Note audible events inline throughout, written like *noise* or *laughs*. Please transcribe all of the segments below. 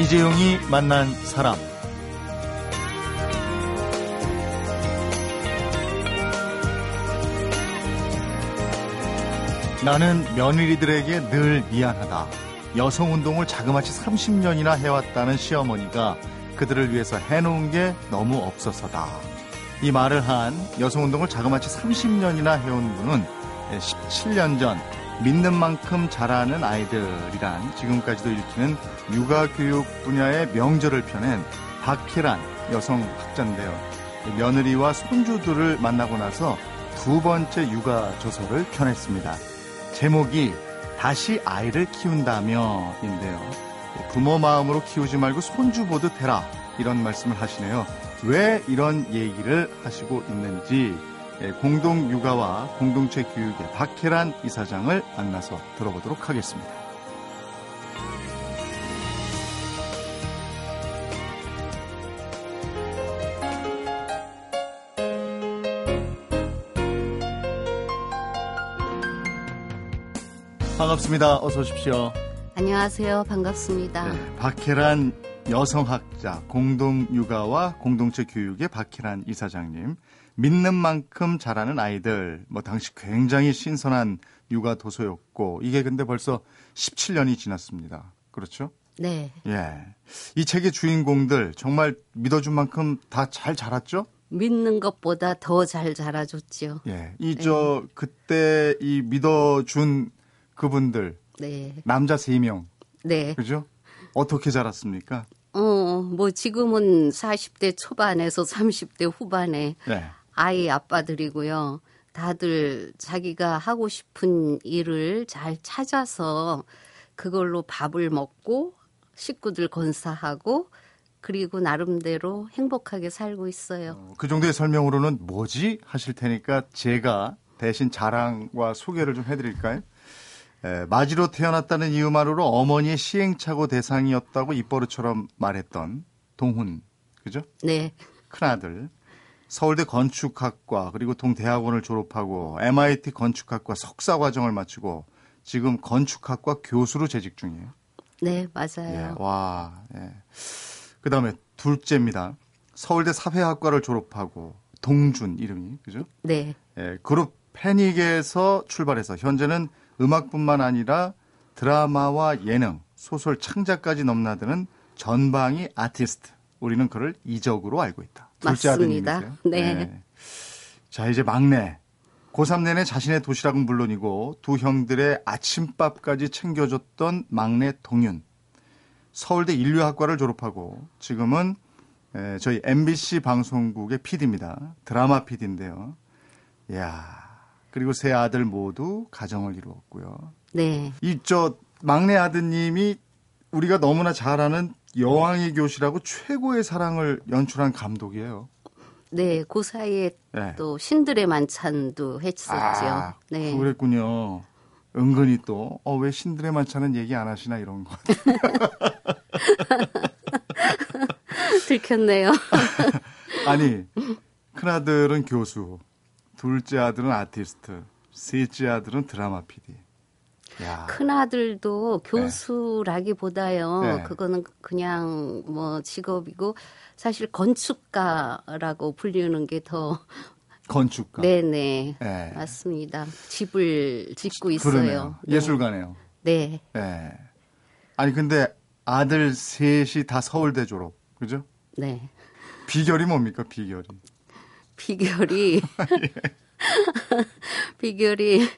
이재용이 만난 사람. 나는 며느리들에게 늘 미안하다. 여성 운동을 자그마치 30년이나 해왔다는 시어머니가 그들을 위해서 해놓은 게 너무 없어서다. 이 말을 한 여성 운동을 자그마치 30년이나 해온 분은 17년 전 믿는 만큼 자라는 아이들이란 지금까지도 읽히는 육아교육 분야의 명절을 펴낸 박혜란 여성 학자인데요. 며느리와 손주들을 만나고 나서 두 번째 육아 조서를 펴냈습니다. 제목이 다시 아이를 키운다며인데요. 부모 마음으로 키우지 말고 손주 보듯 해라 이런 말씀을 하시네요. 왜 이런 얘기를 하시고 있는지 예, 공동 육아와 공동체 교육의 박혜란 이사장을 만나서 들어보도록 하겠습니다. 반갑습니다. 어서 오십시오. 안녕하세요. 반갑습니다. 네, 박혜란 여성학자, 공동육아와 공동체 교육의 박혜란 이사장님. 믿는 만큼 자라는 아이들, 뭐 당시 굉장히 신선한 육아 도서였고, 이게 근데 벌써 17년이 지났습니다. 그렇죠? 네. 예. 이 책의 주인공들 정말 믿어준 만큼 다 잘 자랐죠? 믿는 것보다 더 잘 자라줬죠. 예. 이, 저, 네. 그때 이 믿어준 그분들. 네. 남자 3명. 네. 그죠? 어떻게 자랐습니까? 어, 뭐 지금은 40대 초반에서 30대 후반에 네. 아이 아빠들이고요. 다들 자기가 하고 싶은 일을 잘 찾아서 그걸로 밥을 먹고 식구들 건사하고 그리고 나름대로 행복하게 살고 있어요. 어, 그 정도의 설명으로는 뭐지 하실 테니까 제가 대신 자랑과 소개를 좀 해드릴까요? 에, 마지로 태어났다는 이유만으로 어머니의 시행착오 대상이었다고 입버릇처럼 말했던 동훈, 그죠? 네. 큰아들. 서울대 건축학과 그리고 동대학원을 졸업하고 MIT 건축학과 석사 과정을 마치고 지금 건축학과 교수로 재직 중이에요. 네, 맞아요. 예, 와, 예. 그 다음에 둘째입니다. 서울대 사회학과를 졸업하고 동준 이름이 그죠? 네. 예, 그룹 패닉에서 출발해서 현재는 음악뿐만 아니라 드라마와 예능, 소설 창작까지 넘나드는 전방위 아티스트. 우리는 그를 이적으로 알고 있다. 둘째 맞습니다. 아드님이세요. 네. 네. 자, 이제 막내. 고3 내내 자신의 도시락은 물론이고 두 형들의 아침밥까지 챙겨줬던 막내 동윤. 서울대 인류학과를 졸업하고 지금은 저희 MBC 방송국의 PD입니다. 드라마 PD인데요. 이야, 그리고 세 아들 모두 가정을 이루었고요. 네. 이 저 막내 아드님이 우리가 너무나 잘 아는 여왕의 교실하고 최고의 사랑을 연출한 감독이에요. 네, 그 사이에 네. 또 신들의 만찬도 했었죠. 아, 네. 그랬군요. 은근히 또, 어, 왜 신들의 만찬은 얘기 안 하시나 이런 거. *laughs* 들켰네요. *laughs* 아니, 큰아들은 교수, 둘째 아들은 아티스트, 셋째 아들은 드라마 PD. 큰 아들도 교수라기보다요. 네. 그거는 그냥 뭐 직업이고 사실 건축가라고 불리는 게더 건축가. 네네 네. 맞습니다. 집을 짓고 있어요. 그러네요. 네. 예술가네요. 네. 네. 아니 근데 아들 셋이 다 서울대 졸업, 그죠? 네. 비결이 뭡니까 비결이? 비결이 *laughs* *laughs* 비결이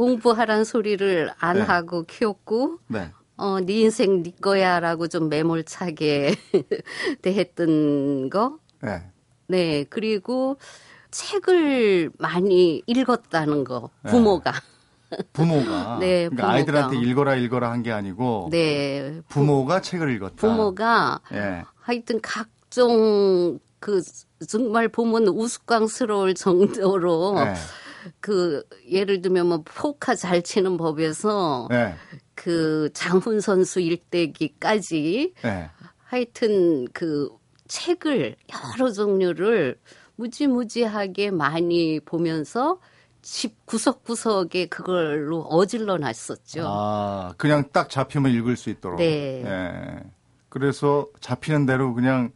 공부하란 소리를 안 네. 하고 키웠고 네. 어, 네 인생 네 거야라고 좀 매몰차게 *laughs* 대했던 거. 네. 네. 그리고 책을 많이 읽었다는 거. 네. 부모가. 부모가. *laughs* 네. 그러니까 부모가. 아이들한테 읽어라 읽어라 한 게 아니고. 네. 부모가 책을 읽었다. 부모가. 네. 하여튼 각종 그 정말 보면 우스꽝스러울 정도로 네. 그 예를 들면 뭐 포카 잘 치는 법에서 네. 그 장훈 선수 일대기까지 네. 하여튼 그 책을 여러 종류를 무지무지하게 많이 보면서 집 구석구석에 그걸로 어질러 놨었죠. 아, 그냥 딱 잡히면 읽을 수 있도록. 네. 네. 그래서 잡히는 대로 그냥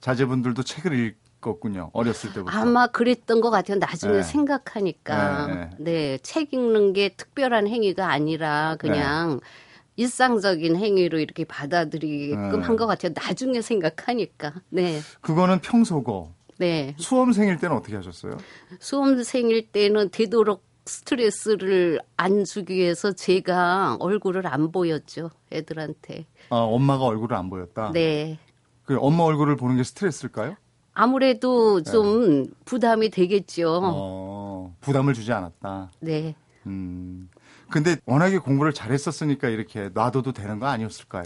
자제분들도 책을 읽 었군요. 어렸을 때부터. 아마 그랬던 것 같아요. 나중에 네. 생각하니까. 네, 네. 네, 책 읽는 게 특별한 행위가 아니라 그냥 네. 일상적인 행위로 이렇게 받아들이게끔 네. 한것 같아요. 나중에 생각하니까. 네. 그거는 평소고. 네. 수험생일 때는 어떻게 하셨어요? 수험생일 때는 되도록 스트레스를 안 주기 위해서 제가 얼굴을 안 보였죠. 애들한테. 아, 엄마가 얼굴을 안 보였다? 네. 그 엄마 얼굴을 보는 게 스트레스일까요? 아무래도 네. 좀 네. 부담이 되겠죠. 어, 부담을 주지 않았다. 네. 음. 근데 워낙에 공부를 잘했었으니까 이렇게 놔둬도 되는 거 아니었을까요?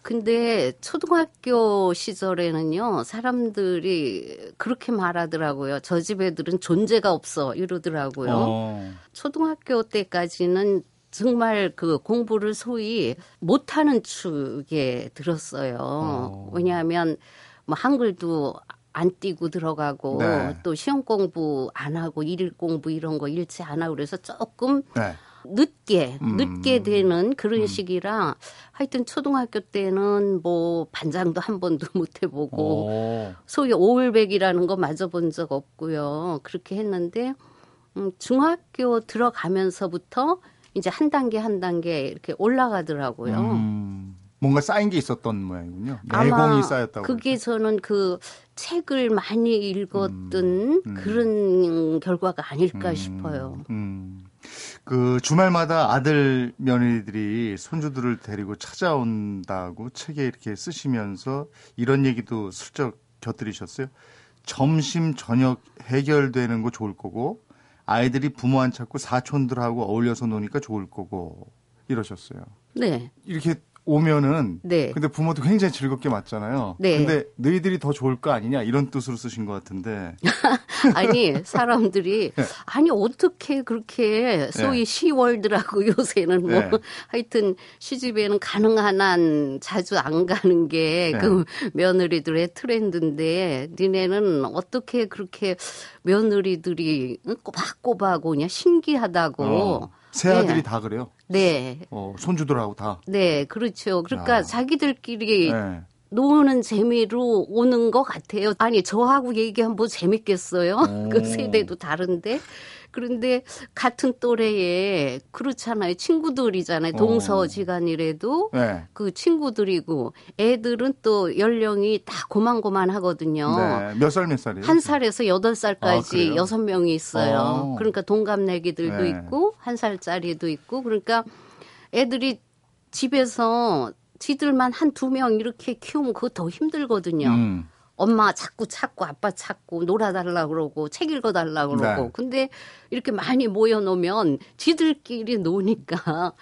근데 초등학교 시절에는요, 사람들이 그렇게 말하더라고요. 저 집 애들은 존재가 없어. 이러더라고요. 어. 초등학교 때까지는 정말 그 공부를 소위 못하는 축에 들었어요. 어. 왜냐하면 뭐 한글도 안 띄고 들어가고 네. 또 시험 공부 안 하고 일일 공부 이런 거 일치 안 하고 그래서 조금 네. 늦게 음. 늦게 되는 그런 음. 시기라 하여튼 초등학교 때는 뭐 반장도 한 번도 *laughs* 못 해보고 오. 소위 오울백이라는 거 맞아 본 적 없고요 그렇게 했는데 음, 중학교 들어가면서부터 이제 한 단계 한 단계 이렇게 올라가더라고요. 음. 뭔가 쌓인 게 있었던 모양이군요. 내공이 쌓였다고. 그게 저는 그 책을 많이 읽었던 음, 음. 그런 결과가 아닐까 음, 싶어요. 음. 그 주말마다 아들 며느리들이 손주들을 데리고 찾아온다고 책에 이렇게 쓰시면서 이런 얘기도 슬쩍 곁들이셨어요. 점심 저녁 해결되는 거 좋을 거고 아이들이 부모 안 찾고 사촌들하고 어울려서 노니까 좋을 거고 이러셨어요. 네. 이렇게 오면은 네. 근데 부모도 굉장히 즐겁게 맞잖아요. 네. 근데 너희들이 더 좋을 거 아니냐 이런 뜻으로 쓰신 것 같은데. *laughs* 아니 사람들이 *laughs* 네. 아니 어떻게 그렇게 소위 네. 시월드라고 *laughs* 요새는 뭐 네. 하여튼 시집에는 가능한 한 자주 안 가는 게그 네. 며느리들의 트렌드인데 니네는 어떻게 그렇게 며느리들이 꼬박꼬박 오냐 신기하다고. 어. 새 아들이 네. 다 그래요? 네. 어, 손주들하고 다. 네, 그렇죠. 그러니까 아. 자기들끼리 네. 노는 재미로 오는 것 같아요. 아니, 저하고 얘기하면 뭐 재밌겠어요? *laughs* 그 세대도 다른데. 그런데 같은 또래에 그렇잖아요. 친구들이잖아요. 동서지간이라도 네. 그 친구들이고 애들은 또 연령이 다 고만고만 하거든요. 네. 몇살 몇 살이에요? 한 살에서 여덟 살까지 아, 여섯 명이 있어요. 어. 그러니까 동갑내기들도 네. 있고 한 살짜리도 있고 그러니까 애들이 집에서 지들만 한 두 명 이렇게 키우면 그거 더 힘들거든요. 음. 엄마 자꾸 찾고 아빠 찾고 놀아달라 그러고 책 읽어달라 그러고 네. 근데 이렇게 많이 모여놓으면 지들끼리 노니까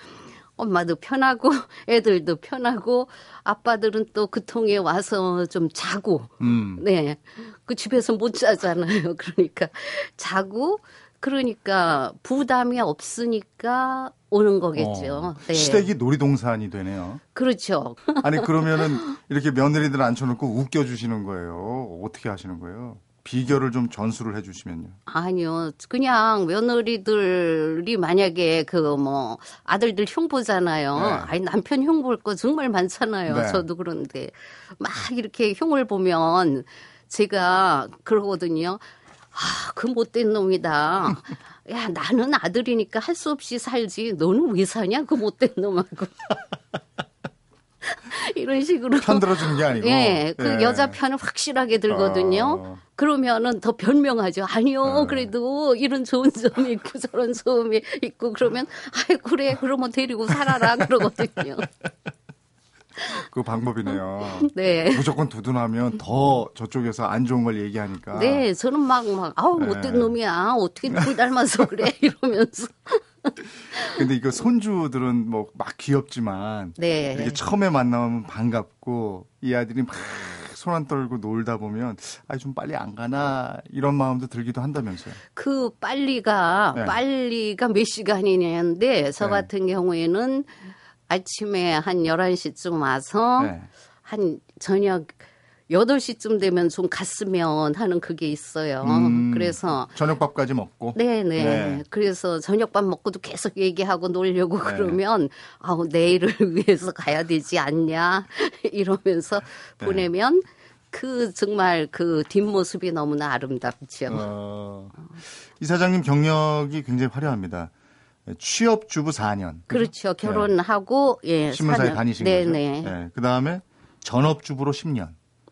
엄마도 편하고 *laughs* 애들도 편하고 아빠들은 또 그 통에 와서 좀 자고 음. 네그 집에서 못 자잖아요 *laughs* 그러니까 자고 그러니까 부담이 없으니까 오는 거겠죠. 어, 네. 시댁이 놀이동산이 되네요. 그렇죠. *laughs* 아니 그러면은 이렇게 며느리들 앉혀놓고 웃겨주시는 거예요. 어떻게 하시는 거예요? 비결을 좀 전수를 해주시면요. 아니요, 그냥 며느리들이 만약에 그 뭐 아들들 흉 보잖아요. 네. 아니 남편 흉볼 거 정말 많잖아요. 네. 저도 그런데 막 이렇게 흉을 보면 제가 그러거든요. 아, 그 못된 놈이다. 야, 나는 아들이니까 할 수 없이 살지. 너는 왜 사냐? 그 못된 놈하고. *laughs* 이런 식으로. 편 들어주는 게 아니고. 예, 그 예. 여자 편은 확실하게 들거든요. 어. 그러면은 더 변명하죠. 아니요, 예. 그래도 이런 좋은 점이 있고 *laughs* 저런 점이 있고 그러면, 아이, 그래, 그러면 데리고 살아라. 그러거든요. *laughs* *laughs* 그 방법이네요. 네. 무조건 두둔하면 더 저쪽에서 안 좋은 걸 얘기하니까. 네, 저는 막, 막, 아우, 네. 못된 놈이야. 어떻게 누굴 닮아서 그래. *laughs* 이러면서. *laughs* 근데 이거 손주들은 뭐 막 귀엽지만. 네. 이게 처음에 만나면 반갑고, 이 아들이 막 손안 떨고 놀다 보면, 아, 좀 빨리 안 가나, 이런 마음도 들기도 한다면서요. 그 빨리가, 네. 빨리가 몇 시간이냐인데, 저 네. 같은 경우에는 아침에 한 11시쯤 와서 네. 한 저녁 8시쯤 되면 좀 갔으면 하는 그게 있어요. 음, 그래서 저녁밥까지 먹고 네네. 네. 네. 그래서 저녁밥 먹고도 계속 얘기하고 놀려고 네. 그러면 아우 내일을 *laughs* 위해서 가야 되지 않냐 *laughs* 이러면서 네. 보내면 그 정말 그 뒷모습이 너무나 아름답죠. 어, 이 사장님 경력이 굉장히 화려합니다. 취업 주부 4년. 그렇죠. 결혼하고 네. 예. 신문사에 4년. 다니신 네네. 거죠. 네. 그다음에 전업 주부로 10년.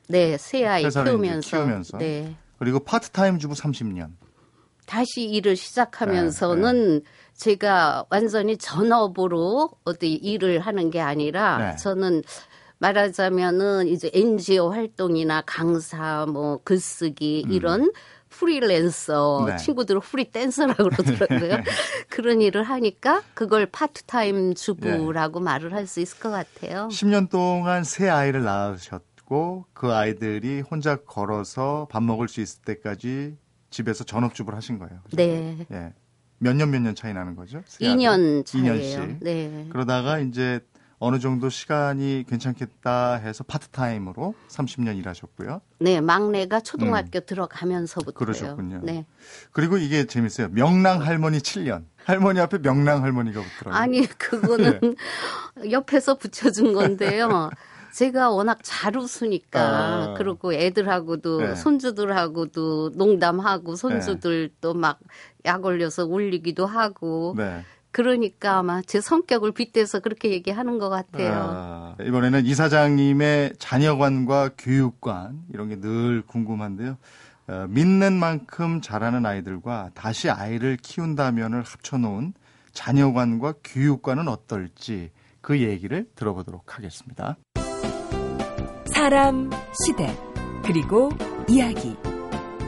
네, 새 아이 키우면서. 키우면서. 네. 그리고 파트타임 주부 30년. 다시 일을 시작하면서는 네, 네. 제가 완전히 전업으로 어디 일을 하는 게 아니라 네. 저는 말하자면은 이제 NGO 활동이나 강사 뭐 글쓰기 음. 이런 프리랜서 네. 친구들은 프리랜서라고 그러더라고요. *laughs* 그런 일을 하니까 그걸 파트타임 주부라고 네. 말을 할 수 있을 것 같아요. 10년 동안 세 아이를 낳으셨고 그 아이들이 혼자 걸어서 밥 먹을 수 있을 때까지 집에서 전업주부를 하신 거예요. 그렇죠? 네. 예. 몇 년 몇 년 차이 나는 거죠? 2년 차이에요. 2년씩. 네. 그러다가 이제 어느 정도 시간이 괜찮겠다 해서 파트타임으로 30년 일하셨고요. 네, 막내가 초등학교 음. 들어가면서부터 그러셨군요. 네. 그리고 이게 재밌어요. 명랑 할머니 7년. 할머니 앞에 명랑 할머니가 붙더라고요. 아니, 그거는 *laughs* 네. *laughs* 옆에서 붙여준 건데요. *laughs* 제가 워낙 잘 웃으니까 아. 그리고 애들하고도 네. 손주들하고도 농담하고 손주들도 네. 막약 올려서 울리기도 하고 네. 그러니까 아마 제 성격을 빗대서 그렇게 얘기하는 것 같아요. 아, 이번에는 이사장님의 자녀관과 교육관 이런 게 늘 궁금한데요. 어, 믿는 만큼 자라는 아이들과 다시 아이를 키운다면을 합쳐놓은 자녀관과 교육관은 어떨지 그 얘기를 들어보도록 하겠습니다. 사람, 시대, 그리고 이야기.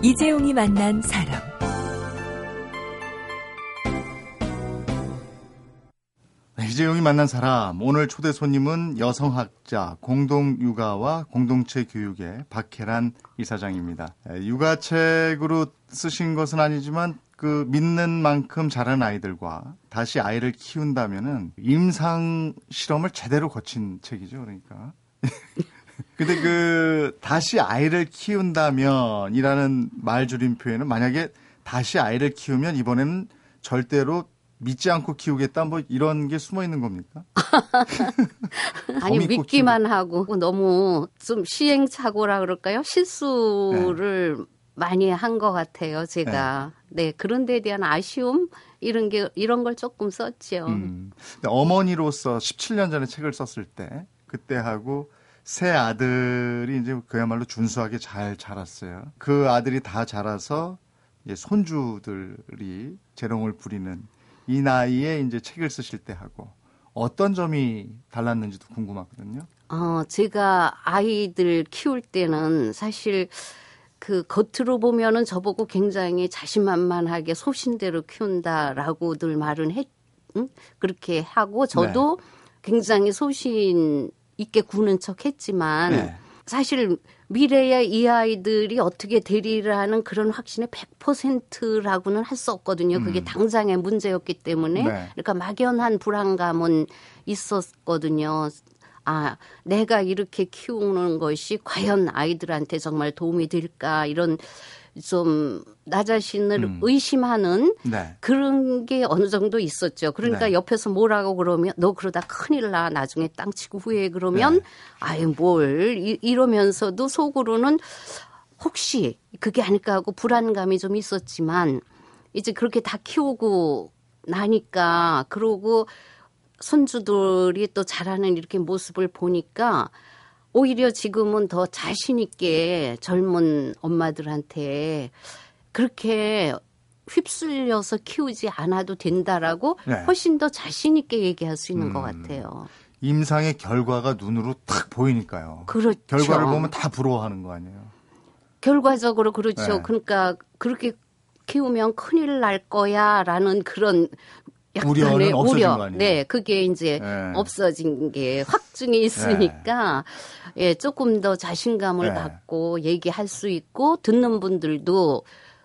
이재용이 만난 사람. 이재용이 만난 사람 오늘 초대 손님은 여성학자 공동육아와 공동체 교육의 박혜란 이사장입니다. 육아책으로 쓰신 것은 아니지만 그 믿는 만큼 자란 아이들과 다시 아이를 키운다면은 임상 실험을 제대로 거친 책이죠. 그러니까. *laughs* 근데 그 다시 아이를 키운다면이라는 말줄임 표현은 만약에 다시 아이를 키우면 이번에는 절대로 믿지 않고 키우겠다 뭐 이런 게 숨어 있는 겁니까? *laughs* 아니 믿기만 키우... 하고 너무 좀 시행착오라 그럴까요? 실수를 네. 많이 한 것 같아요 제가 네. 네. 그런 데에 대한 아쉬움 이런 게 이런 걸 조금 썼죠. 음. 어머니로서 17년 전에 책을 썼을 때 그때 하고 새 아들이 이제 그야말로 준수하게 잘 자랐어요. 그 아들이 다 자라서 손주들이 재롱을 부리는 이 나이에 이제 책을 쓰실 때 하고 어떤 점이 달랐는지도 궁금하거든요. 어, 제가 아이들 키울 때는 사실 그 겉으로 보면은 저보고 굉장히 자신만만하게 소신대로 키운다라고들 말은 했, 응? 그렇게 하고 저도 네. 굉장히 소신 있게 구는 척 했지만 네. 사실 미래의 이 아이들이 어떻게 되리라는 그런 확신에 100%라고는 할 수 없거든요. 그게 음. 당장의 문제였기 때문에. 네. 그러니까 막연한 불안감은 있었거든요. 아, 내가 이렇게 키우는 것이 과연 아이들한테 정말 도움이 될까 이런 좀 나 자신을 음. 의심하는 네. 그런 게 어느 정도 있었죠. 그러니까 네. 옆에서 뭐라고 그러면 너 그러다 큰일 나 나중에 땅 치고 후회 그러면 네. 아유 뭘 이, 이러면서도 속으로는 혹시 그게 아닐까 하고 불안감이 좀 있었지만 이제 그렇게 다 키우고 나니까 그러고 손주들이 또 자라는 이렇게 모습을 보니까 오히려 지금은 더 자신있게 젊은 엄마들한테 그렇게 휩쓸려서 키우지 않아도 된다라고 네. 훨씬 더 자신있게 얘기할 수 있는 음, 것 같아요. 임상의 결과가 눈으로 딱 보이니까요. 그렇죠. 결과를 보면 다 부러워하는 거 아니에요? 결과적으로 그렇죠. 네. 그러니까 그렇게 키우면 큰일 날 거야 라는 그런 약간의 우려. 네, 그게 이제 네. 없어진 게 확증이 있으니까 네. 예, 조금 더 자신감을 네. 갖고 얘기할 수 있고 듣는 분들도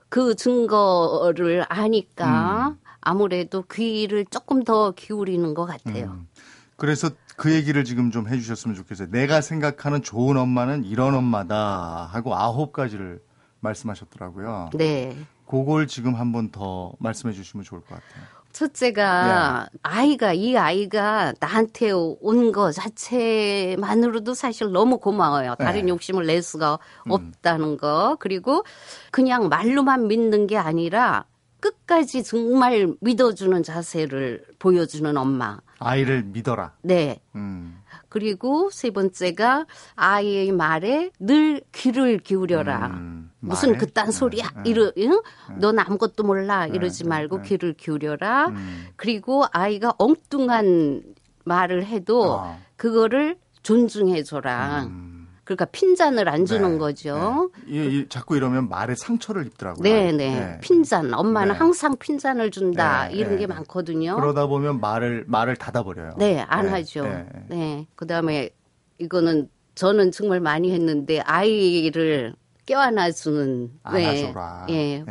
그 증거를 아니까 음. 아무래도 귀를 조금 더 기울이는 것 같아요. 음. 그래서 그 얘기를 지금 좀 해주셨으면 좋겠어요. 내가 생각하는 좋은 엄마는 이런 엄마다 하고 아홉 가지를 말씀하셨더라고요. 네. 그걸 지금 한번 더 말씀해 주시면 좋을 것 같아요. 첫째가 네. 아이가 이 아이가 나한테 온 거 자체만으로도 사실 너무 고마워요. 다른 네. 욕심을 낼 수가 음. 없다는 음. 거. 그리고 그냥 말로만 믿는 게 아니라 끝까지 정말 믿어주는 자세를 보여주는 엄마. 아이를 믿어라. 네. 음. 그리고 세 번째가 아이의 말에 늘 귀를 기울여라. 음, 무슨 그딴 소리야? 네, 이러, 응? 네. 넌 아무것도 몰라. 네, 이러지 말고 네, 귀를 기울여라. 음. 그리고 아이가 엉뚱한 말을 해도 어. 그거를 존중해 줘라. 음. 그러니까 핀잔을 안 주는 네, 거죠. 네. 이, 이, 자꾸 이러면 말에 상처를 입더라고요. 네, 네. 네. 핀잔. 엄마는 네. 항상 핀잔을 준다. 네, 이런 네. 게 많거든요. 그러다 보면 말을 말을 닫아 버려요. 네, 안 하죠. 네. 그다음에 이거는 저는 정말 많이 했는데 아이를 껴안아주는 안아줘라. 예.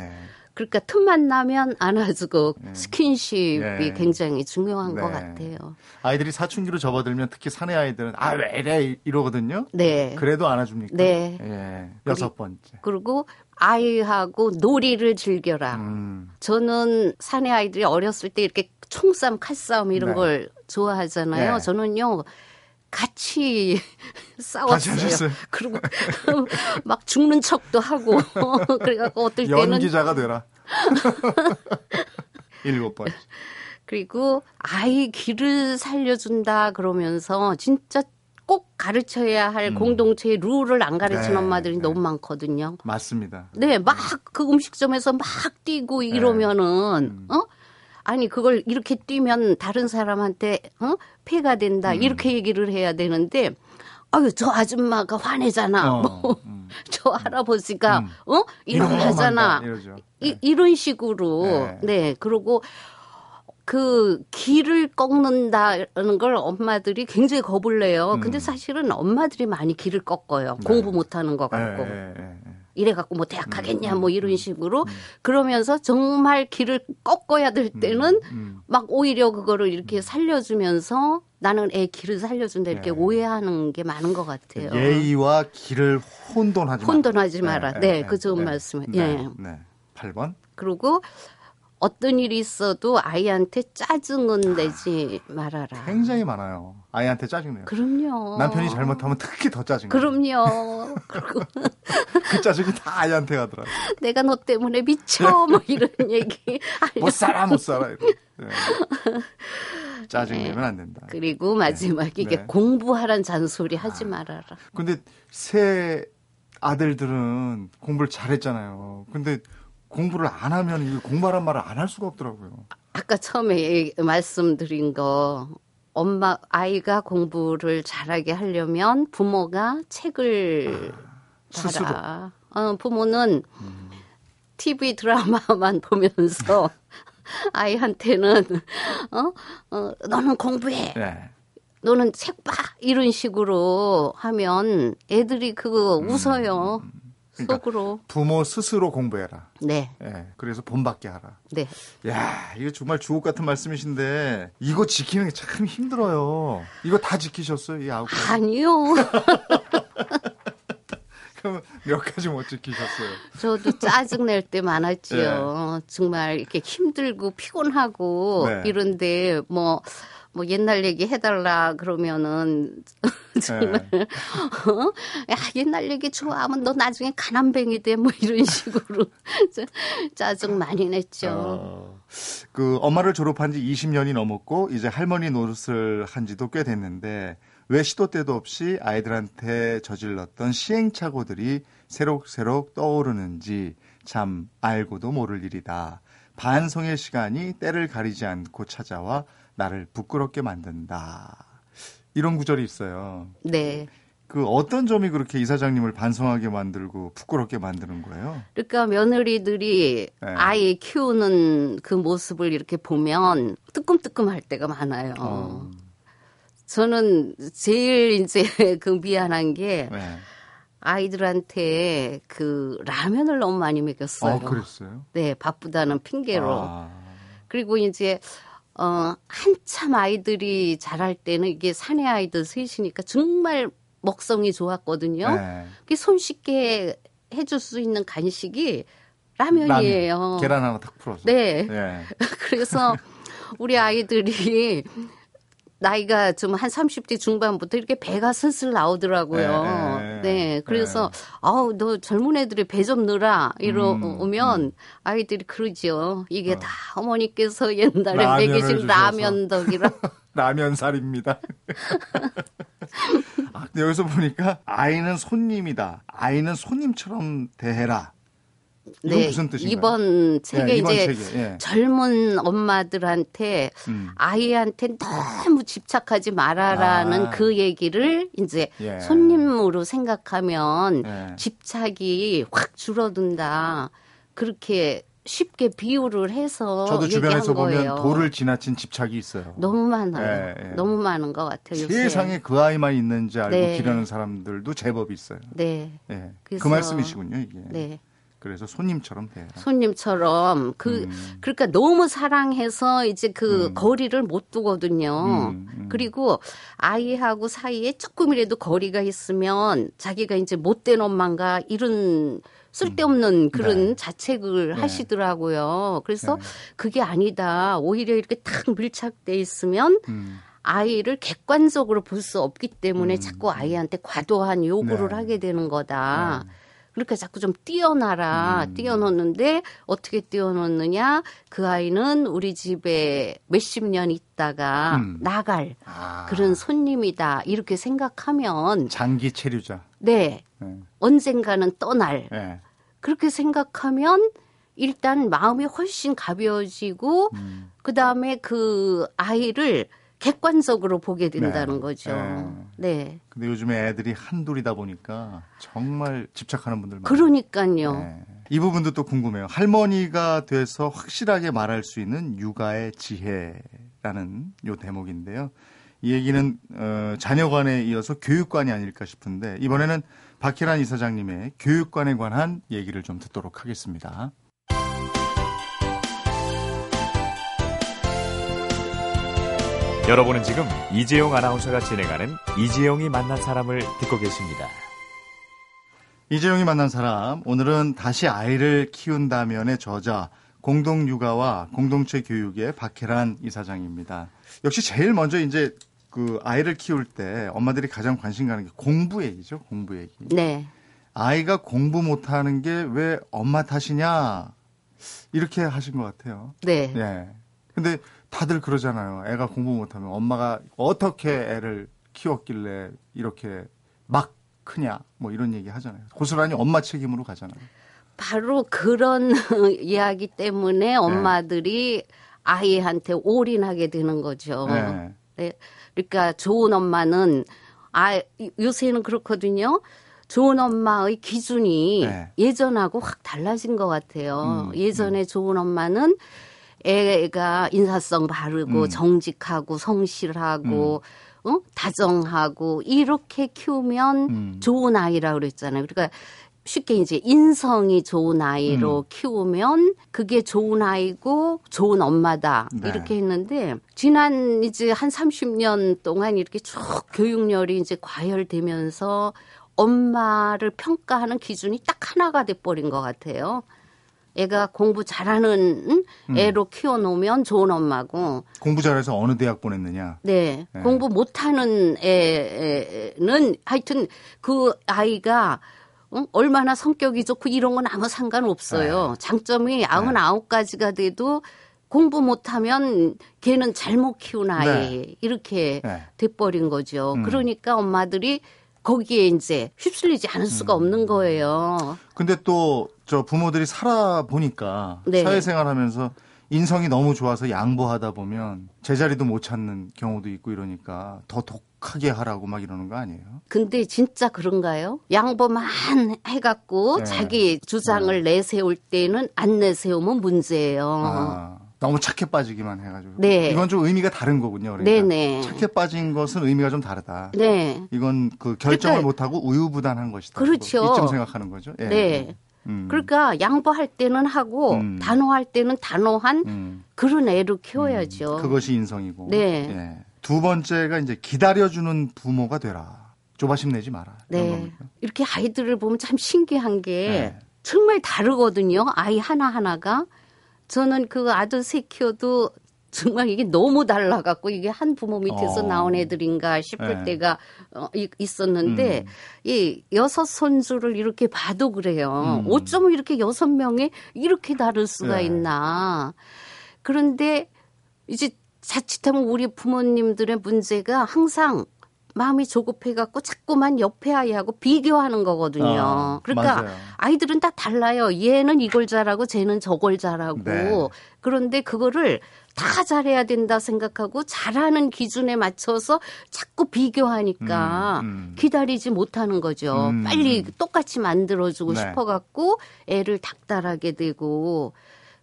그러니까 틈만 나면 안아주고 네. 스킨십이 네. 굉장히 중요한 네. 것 같아요. 아이들이 사춘기로 접어들면 특히 사내 아이들은 아 왜 이래 이러거든요. 네. 그래도 안아줍니까? 네. 예. 여섯 번째. 그리고 아이하고 놀이를 즐겨라. 음. 저는 사내 아이들이 어렸을 때 이렇게 총싸움, 칼싸움 이런 네. 걸 좋아하잖아요. 네. 저는요. 같이 *laughs* 싸웠어요. 그리고 *laughs* 막 죽는 척도 하고 *laughs* 그래갖고 어떨 때는 연기자가 되라. 일곱 번. 그리고 아이 길을 살려준다 그러면서 진짜 꼭 가르쳐야 할 음. 공동체의 룰을 안 가르치는 네, 엄마들이 네. 너무 많거든요. 맞습니다. 네, 막 그 음식점에서 막 뛰고 이러면은 네. 음. 어? 아니 그걸 이렇게 뛰면 다른 사람한테 어? 폐가 된다 음. 이렇게 얘기를 해야 되는데 아유 저 아줌마가 화내잖아. 어, 뭐, 음. *laughs* 저 할아버지가 음. 어 이런 하잖아. 이, 네. 이런 식으로 네. 네 그리고 그 길을 꺾는다는 걸 엄마들이 굉장히 겁을 내요. 근데 음. 사실은 엄마들이 많이 길을 꺾어요. 네. 공부 못하는 것 같고. 네, 네, 이래 갖고 뭐 대학 가겠냐 음, 뭐 이런 음, 식으로 음. 그러면서 정말 길을 꺾어야 될 때는 막 오히려 그거를 이렇게 살려주면서 나는 애 길을 살려준다 이렇게 네. 오해하는 게 많은 것 같아요. 예의와 길을 혼돈하지 혼돈하지 마라. 네, 네, 네 그 좋은 네, 말씀. 네, 예. 네. 8번. 그리고 어떤 일이 있어도 아이한테 짜증은 내지 말아라. 굉장히 많아요. 아이한테 짜증내요. 그럼요. 남편이 잘못하면 특히 더 짜증내요. 그럼요. *laughs* 그 짜증이 다 아이한테 가더라. 내가 너 때문에 미쳐 뭐 이런 얘기. *laughs* 못 살아 못 살아. 네. *laughs* 짜증내면 네. 안 된다. 그리고 마지막에 네. 이게 네. 공부하란 잔소리 하지 아. 말아라. 근데 새 아들들은 공부를 잘했잖아요. 근데 공부를 안 하면 공부하란 말을 안 할 수가 없더라고요. 아까 처음에 말씀드린 거 엄마 아이가 공부를 잘하게 하려면 부모가 책을 아. 어, 부모는 음. TV 드라마만 *laughs* 보면서 *laughs* 아이한테는 어, 어 너는 공부해. 네. 너는 책 봐. 이런 식으로 하면 애들이 그거 음. 웃어요. 음. 그러니까 속으로. 부모 스스로 공부해라. 네. 네. 그래서 본받게 하라. 네. 야, 이거 정말 주옥 같은 말씀이신데 이거 지키는 게 참 힘들어요. 이거 다 지키셨어요, 이 아홉 가지? 아니요. *laughs* 그럼 몇 가지 못 지키셨어요? 저도 짜증 낼 때 많았지요. 네. 정말 이렇게 힘들고 피곤하고 네. 이런데 뭐 뭐 옛날 얘기 해달라 그러면은 *laughs* 정말 네. 어? 야 옛날 얘기 좋아하면 너 나중에 가난뱅이 돼 뭐 이런 식으로 *laughs* 짜증 많이 냈죠. 어, 그 엄마를 졸업한 지 20년이 넘었고 이제 할머니 노릇을 한 지도 꽤 됐는데 왜 시도 때도 없이 아이들한테 저질렀던 시행착오들이 새록새록 떠오르는지 참 알고도 모를 일이다. 반성의 시간이 때를 가리지 않고 찾아와 나를 부끄럽게 만든다. 이런 구절이 있어요. 네. 그 어떤 점이 그렇게 이사장님을 반성하게 만들고 부끄럽게 만드는 거예요? 그러니까 며느리들이 네. 아이 키우는 그 모습을 이렇게 보면 뜨끔뜨끔할 때가 많아요. 어. 저는 제일 이제 *laughs* 그 미안한 게 네. 아이들한테 그 라면을 너무 많이 먹였어요. 어, 그랬어요? 네, 바쁘다는 핑계로. 아. 그리고 이제 어, 한참 아이들이 자랄 때는 이게 사내 아이들 셋이니까 정말 먹성이 좋았거든요. 네. 그게 손쉽게 해줄 수 있는 간식이 라면이에요. 라면. 계란 하나 탁 풀어서. 네. 네. *laughs* 그래서 우리 아이들이 나이가 좀 한 30대 중반부터 이렇게 배가 슬슬 나오더라고요. 네. 네. 네. 그래서 네. 아우 너 젊은 애들이 배 좀 넣어라 이러면 음, 음. 아이들이 그러죠. 이게 어. 다 어머니께서 *laughs* 옛날에 먹이신 라면 덕이라. *laughs* 라면 살입니다. *laughs* 아, 근데 여기서 보니까 아이는 손님이다. 아이는 손님처럼 대해라. 네, 무슨 뜻인가요? 이번 책에 네, 이번 이제 책에, 예. 젊은 엄마들한테 음. 아이한테 너무 집착하지 말아라는 아. 그 얘기를 이제 예. 손님으로 생각하면 예. 집착이 확 줄어든다. 그렇게 쉽게 비유를 해서 저도 주변에서 보면 돌을 지나친 집착이 있어요. 너무 많아요. 예, 예. 너무 많은 것 같아요. 세상에 그 아이만 있는지 알고 네. 기르는 사람들도 제법 있어요. 네. 예. 그 말씀이시군요, 이게. 네. 그래서 손님처럼 돼요. 손님처럼 그 음. 그러니까 너무 사랑해서 이제 그 음. 거리를 못 두거든요. 음, 음. 그리고 아이하고 사이에 조금이라도 거리가 있으면 자기가 이제 못된 엄마인가 이런 쓸데없는 음. 그런 네. 자책을 네. 하시더라고요. 그래서 네. 그게 아니다. 오히려 이렇게 탁 밀착돼 있으면 음. 아이를 객관적으로 볼 수 없기 때문에 자꾸 아이한테 과도한 요구를 네. 하게 되는 거다. 네. 그러니까 자꾸 좀 띄어놔라. 음. 띄어놓는데 어떻게 띄어놓느냐? 그 아이는 우리 집에 몇십 년 있다가 음. 나갈 아. 그런 손님이다. 이렇게 생각하면 장기 체류자. 네. 네. 언젠가는 떠날. 네. 그렇게 생각하면 일단 마음이 훨씬 가벼워지고 음. 그다음에 그 아이를 객관적으로 보게 된다는 네. 거죠. 네. 네. 근데 요즘에 애들이 한둘이다 보니까 정말 집착하는 분들 많아요. 그러니까요. 네. 이 부분도 또 궁금해요. 할머니가 돼서 확실하게 말할 수 있는 육아의 지혜라는 요 대목인데요. 이 얘기는 어, 자녀관에 이어서 교육관이 아닐까 싶은데 이번에는 박희란 이사장님의 교육관에 관한 얘기를 좀 듣도록 하겠습니다. 여러분은 지금 이재용 아나운서가 진행하는 이재용이 만난 사람을 듣고 계십니다. 이재용이 만난 사람, 오늘은 다시 아이를 키운다면의 저자, 공동육아와 공동체 교육의 박혜란 이사장입니다. 역시 제일 먼저 이제 그 아이를 키울 때 엄마들이 가장 관심 가는 게 공부 얘기죠, 공부 얘기. 네. 아이가 공부 못하는 게 왜 엄마 탓이냐 이렇게 하신 것 같아요. 네. 네. 근데 다들 그러잖아요. 애가 공부 못하면 엄마가 어떻게 애를 키웠길래 이렇게 막 크냐 뭐 이런 얘기 하잖아요. 고스란히 엄마 책임으로 가잖아요. 바로 그런 *laughs* 이야기 때문에 네. 엄마들이 네. 아이한테 올인하게 되는 거죠. 네. 네. 그러니까 좋은 엄마는 아 요새는 그렇거든요. 좋은 엄마의 기준이 네. 예전하고 확 달라진 것 같아요. 음, 예전에 음. 좋은 엄마는 애가 인사성 바르고 음. 정직하고 성실하고 음. 어? 다정하고 이렇게 키우면 음. 좋은 아이라 고 그랬잖아요. 그러니까 쉽게 이제 인성이 좋은 아이로 음. 키우면 그게 좋은 아이고 좋은 엄마다 네. 이렇게 했는데 지난 이제 한 30년 동안 이렇게 쭉 교육열이 이제 과열되면서 엄마를 평가하는 기준이 딱 하나가 돼 버린 것 같아요. 애가 공부 잘하는 음. 애로 키워놓으면 좋은 엄마고 공부 잘해서 어느 대학 보냈느냐? 네, 네. 공부 못하는 애는 하여튼 그 아이가 어? 얼마나 성격이 좋고 이런 건 아무 상관없어요. 네. 장점이 아흔아홉 가지가 돼도 공부 못하면 걔는 잘못 키운 아이 네. 이렇게 네. 돼버린 거죠. 음. 그러니까 엄마들이 거기에 이제 휩쓸리지 않을 수가 음. 없는 거예요. 근데 또 저 부모들이 살아 보니까 네. 사회생활 하면서 인성이 너무 좋아서 양보하다 보면 제자리도 못 찾는 경우도 있고 이러니까 더 독하게 하라고 막 이러는 거 아니에요? 근데 진짜 그런가요? 양보만 해갖고 네. 자기 주장을 네. 내세울 때는 안 내세우면 문제예요. 아. 너무 착해 빠지기만 해가지고. 네. 이건 좀 의미가 다른 거군요. 그러니까 네네. 착해 빠진 것은 의미가 좀 다르다. 네. 이건 그 결정을 그러니까, 못하고 우유부단한 것이다. 그렇죠. 이점 생각하는 거죠. 예. 네. 음. 그러니까 양보할 때는 하고 음. 단호할 때는 단호한 음. 그런 애를 키워야죠. 음. 그것이 인성이고. 네. 예. 두 번째가 이제 기다려주는 부모가 되라. 조바심 내지 마라. 네. 이렇게 아이들을 보면 참 신기한 게 네. 정말 다르거든요. 아이 하나 하나가. 저는 그 아들 새 키워도 정말 이게 너무 달라갖고 이게 한 부모 밑에서 어. 나온 애들인가 싶을 네. 때가 어, 있었는데 음. 이 여섯 손주를 이렇게 봐도 그래요. 음. 어쩜 이렇게 여섯 명이 이렇게 다를 수가 네. 있나. 그런데 이제 자칫하면 우리 부모님들의 문제가 항상 마음이 조급해갖고 자꾸만 옆에 아이하고 비교하는 거거든요. 아, 그러니까 맞아요. 아이들은 다 달라요. 얘는 이걸 잘하고 쟤는 저걸 잘하고. 네. 그런데 그거를 다 잘해야 된다 생각하고 잘하는 기준에 맞춰서 자꾸 비교하니까 음, 음. 기다리지 못하는 거죠. 음. 빨리 똑같이 만들어주고 네. 싶어갖고 애를 닥달하게 되고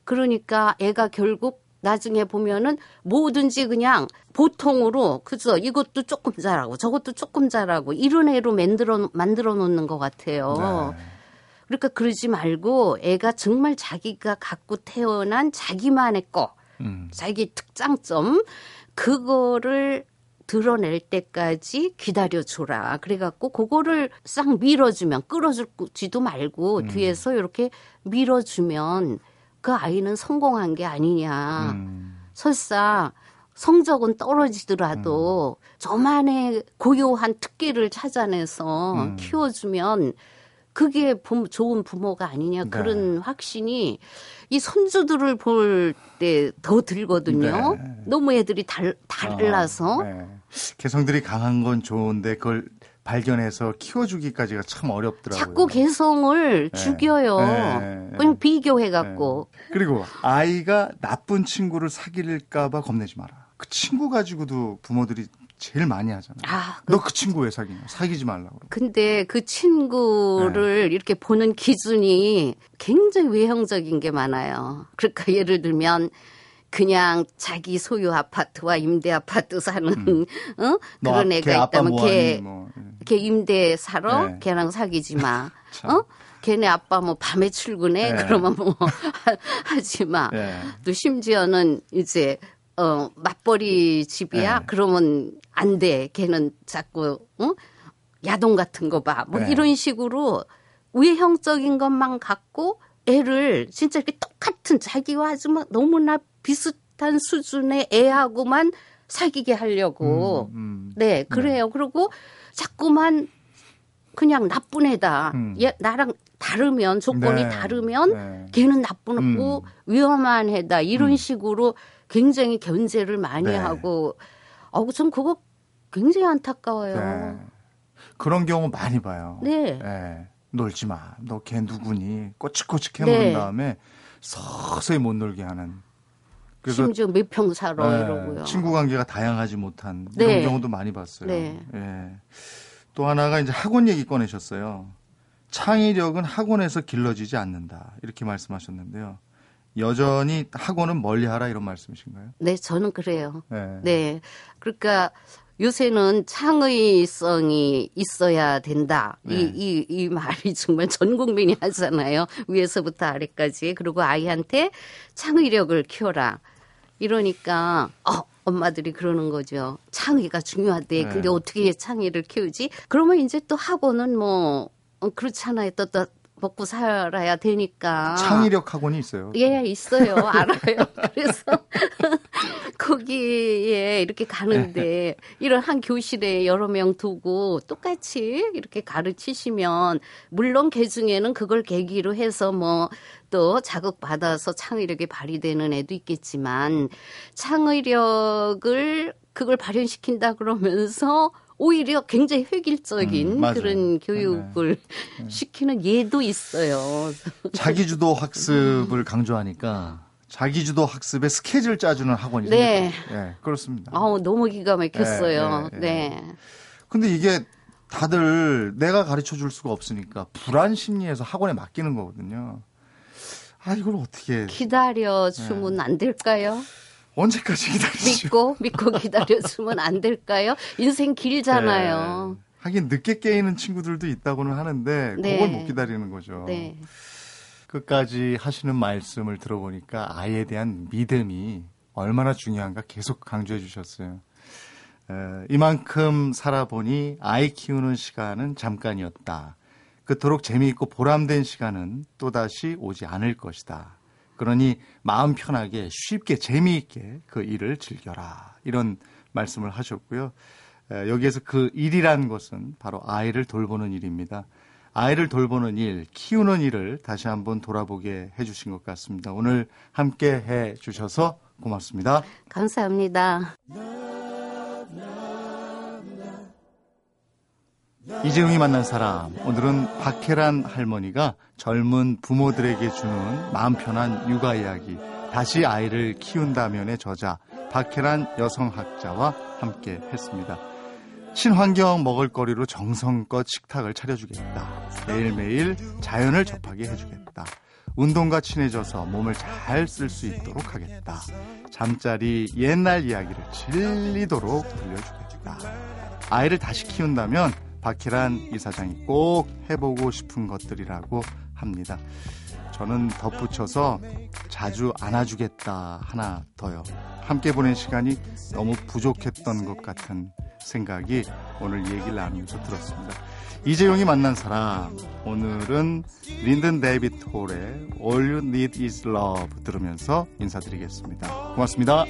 그러니까 애가 결국 나중에 보면은 뭐든지 그냥 보통으로 그죠 이것도 조금 잘하고 저것도 조금 잘하고 이런 애로 만들어 만들어 놓는 것 같아요. 네. 그러니까 그러지 말고 애가 정말 자기가 갖고 태어난 자기만의 거, 음. 자기 특장점 그거를 드러낼 때까지 기다려줘라. 그래갖고 그거를 싹 밀어주면 끌어주지도 말고 음. 뒤에서 이렇게 밀어주면 그 아이는 성공한 게 아니냐. 음. 설사 성적은 떨어지더라도 음. 저만의 고요한 특기를 찾아내서 음. 키워주면 그게 좋은 부모가 아니냐 네. 그런 확신이 이 손주들을 볼 때 더 들거든요. 네. 너무 애들이 달, 달라서. 아, 네. 개성들이 강한 건 좋은데 그걸 발견해서 키워주기까지가 참 어렵더라고요. 자꾸 개성을 네. 죽여요. 네. 그냥 비교해갖고. 네. 그리고 아이가 나쁜 친구를 사귈까봐 겁내지 마라. 그 친구 가지고도 부모들이 제일 많이 하잖아. 아, 그... 너그 친구 왜 사귀냐? 사귀지 말라고. 근데 그 친구를 네. 이렇게 보는 기준이 굉장히 외형적인 게 많아요. 그러니까 예를 들면 그냥 자기 소유 아파트와 임대 아파트 사는 음. 어? 그런 애가 있다면 걔, 뭐. 예. 걔 임대 살아 네. 걔랑 사귀지 마. *laughs* 어? 걔네 아빠 뭐 밤에 출근해 네. 그러면 뭐 *laughs* 하지 마. 네. 또 심지어는 이제 어 맞벌이 집이야 네. 그러면 안 돼. 걔는 자꾸 어? 야동 같은 거 봐. 뭐 네. 이런 식으로 외형적인 것만 갖고 애를 진짜 이렇게 똑같은 자기와 아주 막 너무나 비슷한 수준의 애하고만 사귀게 하려고. 음, 음. 네, 그래요. 네. 그리고 자꾸만 그냥 나쁜 애다. 음. 얘 나랑 다르면 조건이 네. 다르면 네. 걔는 나쁜 애고 음. 위험한 애다. 이런 음. 식으로 굉장히 견제를 많이 네. 하고 어우 전 그거 굉장히 안타까워요. 네. 그런 경우 많이 봐요. 네. 네. 놀지 마. 너 걔 누구니? 꼬치꼬치 캐물은 네. 다음에 서서히 못 놀게 하는. 그래서 심지어 몇평 살아 네, 이러고요. 친구 관계가 다양하지 못한 이런 네. 경우도 많이 봤어요. 네. 예. 또 하나가 이제 학원 얘기 꺼내셨어요. 창의력은 학원에서 길러지지 않는다. 이렇게 말씀하셨는데요. 여전히 학원은 멀리 하라 이런 말씀이신가요? 네, 저는 그래요. 네. 네. 그러니까 요새는 창의성이 있어야 된다. 네. 이, 이, 이 말이 정말 전 국민이 하잖아요. 위에서부터 아래까지. 그리고 아이한테 창의력을 키워라. 이러니까, 어, 엄마들이 그러는 거죠. 창의가 중요하대. 네. 근데 어떻게 창의를 키우지? 그러면 이제 또 학원은 뭐, 어, 그렇잖아요. 또, 또 먹고 살아야 되니까. 창의력 학원이 있어요. 예, 있어요. 알아요. 그래서 *laughs* 거기에 이렇게 가는데 이런 한 교실에 여러 명 두고 똑같이 이렇게 가르치시면 물론 개 중에는 그걸 계기로 해서 뭐 또 자극받아서 창의력이 발휘되는 애도 있겠지만 창의력을 그걸 발현시킨다 그러면서 오히려 굉장히 획일적인 음, 그런 교육을 네. 네. 시키는 예도 있어요. 자기주도 *laughs* 학습을 강조하니까 자기주도 학습의 스케줄 짜주는 학원이 네. 네, 그렇습니다. 아 너무 기가 막혔어요. 네, 네, 네. 근데 이게 다들 내가 가르쳐 줄 수가 없으니까 불안 심리에서 학원에 맡기는 거거든요. 아, 이걸 어떻게. 기다려 주면 네. 안 될까요? 언제까지 기다리죠? 믿고 믿고 *laughs* 기다려주면 안 될까요? 인생 길잖아요. 네. 하긴 늦게 깨이는 친구들도 있다고는 하는데 네. 그걸 못 기다리는 거죠. 네. 끝까지 하시는 말씀을 들어보니까 아이에 대한 믿음이 얼마나 중요한가 계속 강조해 주셨어요. 에, 이만큼 살아보니 아이 키우는 시간은 잠깐이었다. 그토록 재미있고 보람된 시간은 또다시 오지 않을 것이다. 그러니 마음 편하게 쉽게 재미있게 그 일을 즐겨라. 이런 말씀을 하셨고요. 여기에서 그 일이란 것은 바로 아이를 돌보는 일입니다. 아이를 돌보는 일, 키우는 일을 다시 한번 돌아보게 해주신 것 같습니다. 오늘 함께 해 주셔서 고맙습니다. 감사합니다. 이재용이 만난 사람 오늘은 박혜란 할머니가 젊은 부모들에게 주는 마음 편한 육아 이야기 다시 아이를 키운다면의 저자 박혜란 여성학자와 함께 했습니다. 친환경 먹을거리로 정성껏 식탁을 차려주겠다. 매일매일 자연을 접하게 해주겠다. 운동과 친해져서 몸을 잘 쓸 수 있도록 하겠다. 잠자리 옛날 이야기를 질리도록 들려주겠다. 아이를 다시 키운다면 박희란 이사장이 꼭 해보고 싶은 것들이라고 합니다. 저는 덧붙여서 자주 안아주겠다 하나 더요. 함께 보낸 시간이 너무 부족했던 것 같은 생각이 오늘 얘기를 나누면서 들었습니다. 이재용이 만난 사람 오늘은 린든 데이비드 홀의 All You Need Is Love 들으면서 인사드리겠습니다. 고맙습니다.